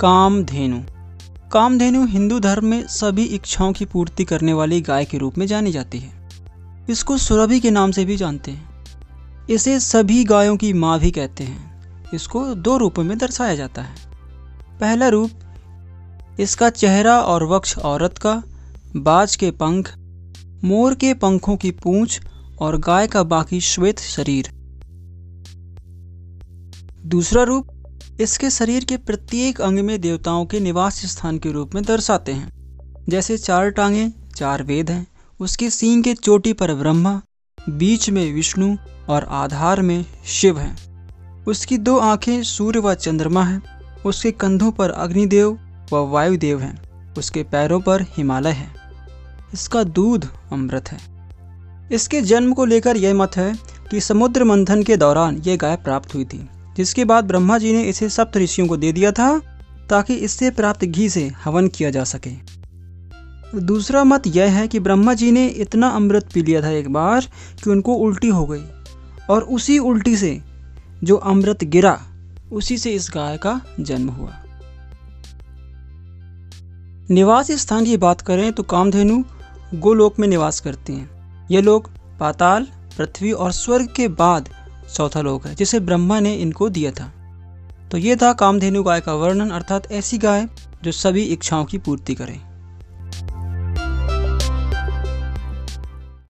कामधेनु। कामधेनु हिंदू धर्म में सभी इच्छाओं की पूर्ति करने वाली गाय के रूप में जानी जाती है। इसको सुरभि के नाम से भी जानते हैं। इसे सभी गायों की माँ भी कहते हैं। इसको दो रूपों में दर्शाया जाता है। पहला रूप, इसका चेहरा और वक्ष औरत का, बाज के पंख, मोर के पंखों की पूंछ और गाय का बाकी श्वेत शरीर। दूसरा रूप इसके शरीर के प्रत्येक अंग में देवताओं के निवास स्थान के रूप में दर्शाते हैं। जैसे चार टांगे, चार वेद हैं, उसके सींग के चोटी पर ब्रह्मा, बीच में विष्णु और आधार में शिव हैं। उसकी दो आँखें सूर्य व चंद्रमा हैं, उसके कंधों पर अग्निदेव व वायुदेव हैं, उसके पैरों पर हिमालय है। इसका दूध अमृत है। इसके जन्म को लेकर यह मत है कि समुद्र मंथन के दौरान यह गाय प्राप्त हुई थी। जिसके बाद ब्रह्मा जी ने इसे सप्त ऋषियों को दे दिया था, ताकि इससे प्राप्त घी से हवन किया जा सके। दूसरा मत यह है कि ब्रह्मा जी ने इतना अमृत पी लिया था एक बार कि उनको उल्टी हो गई, और उसी उल्टी से जो अमृत गिरा, उसी से इस गाय का जन्म हुआ। निवास स्थान की बात करें तो कामधेनु गोलोक में निवास करते हैं। ये लोग पाताल, पृथ्वी और स्वर्ग के बाद चौथा लोक है, जिसे ब्रह्मा ने इनको दिया था। तो ये था कामधेनु गाय का वर्णन, अर्थात ऐसी गाय जो सभी इच्छाओं की पूर्ति करे।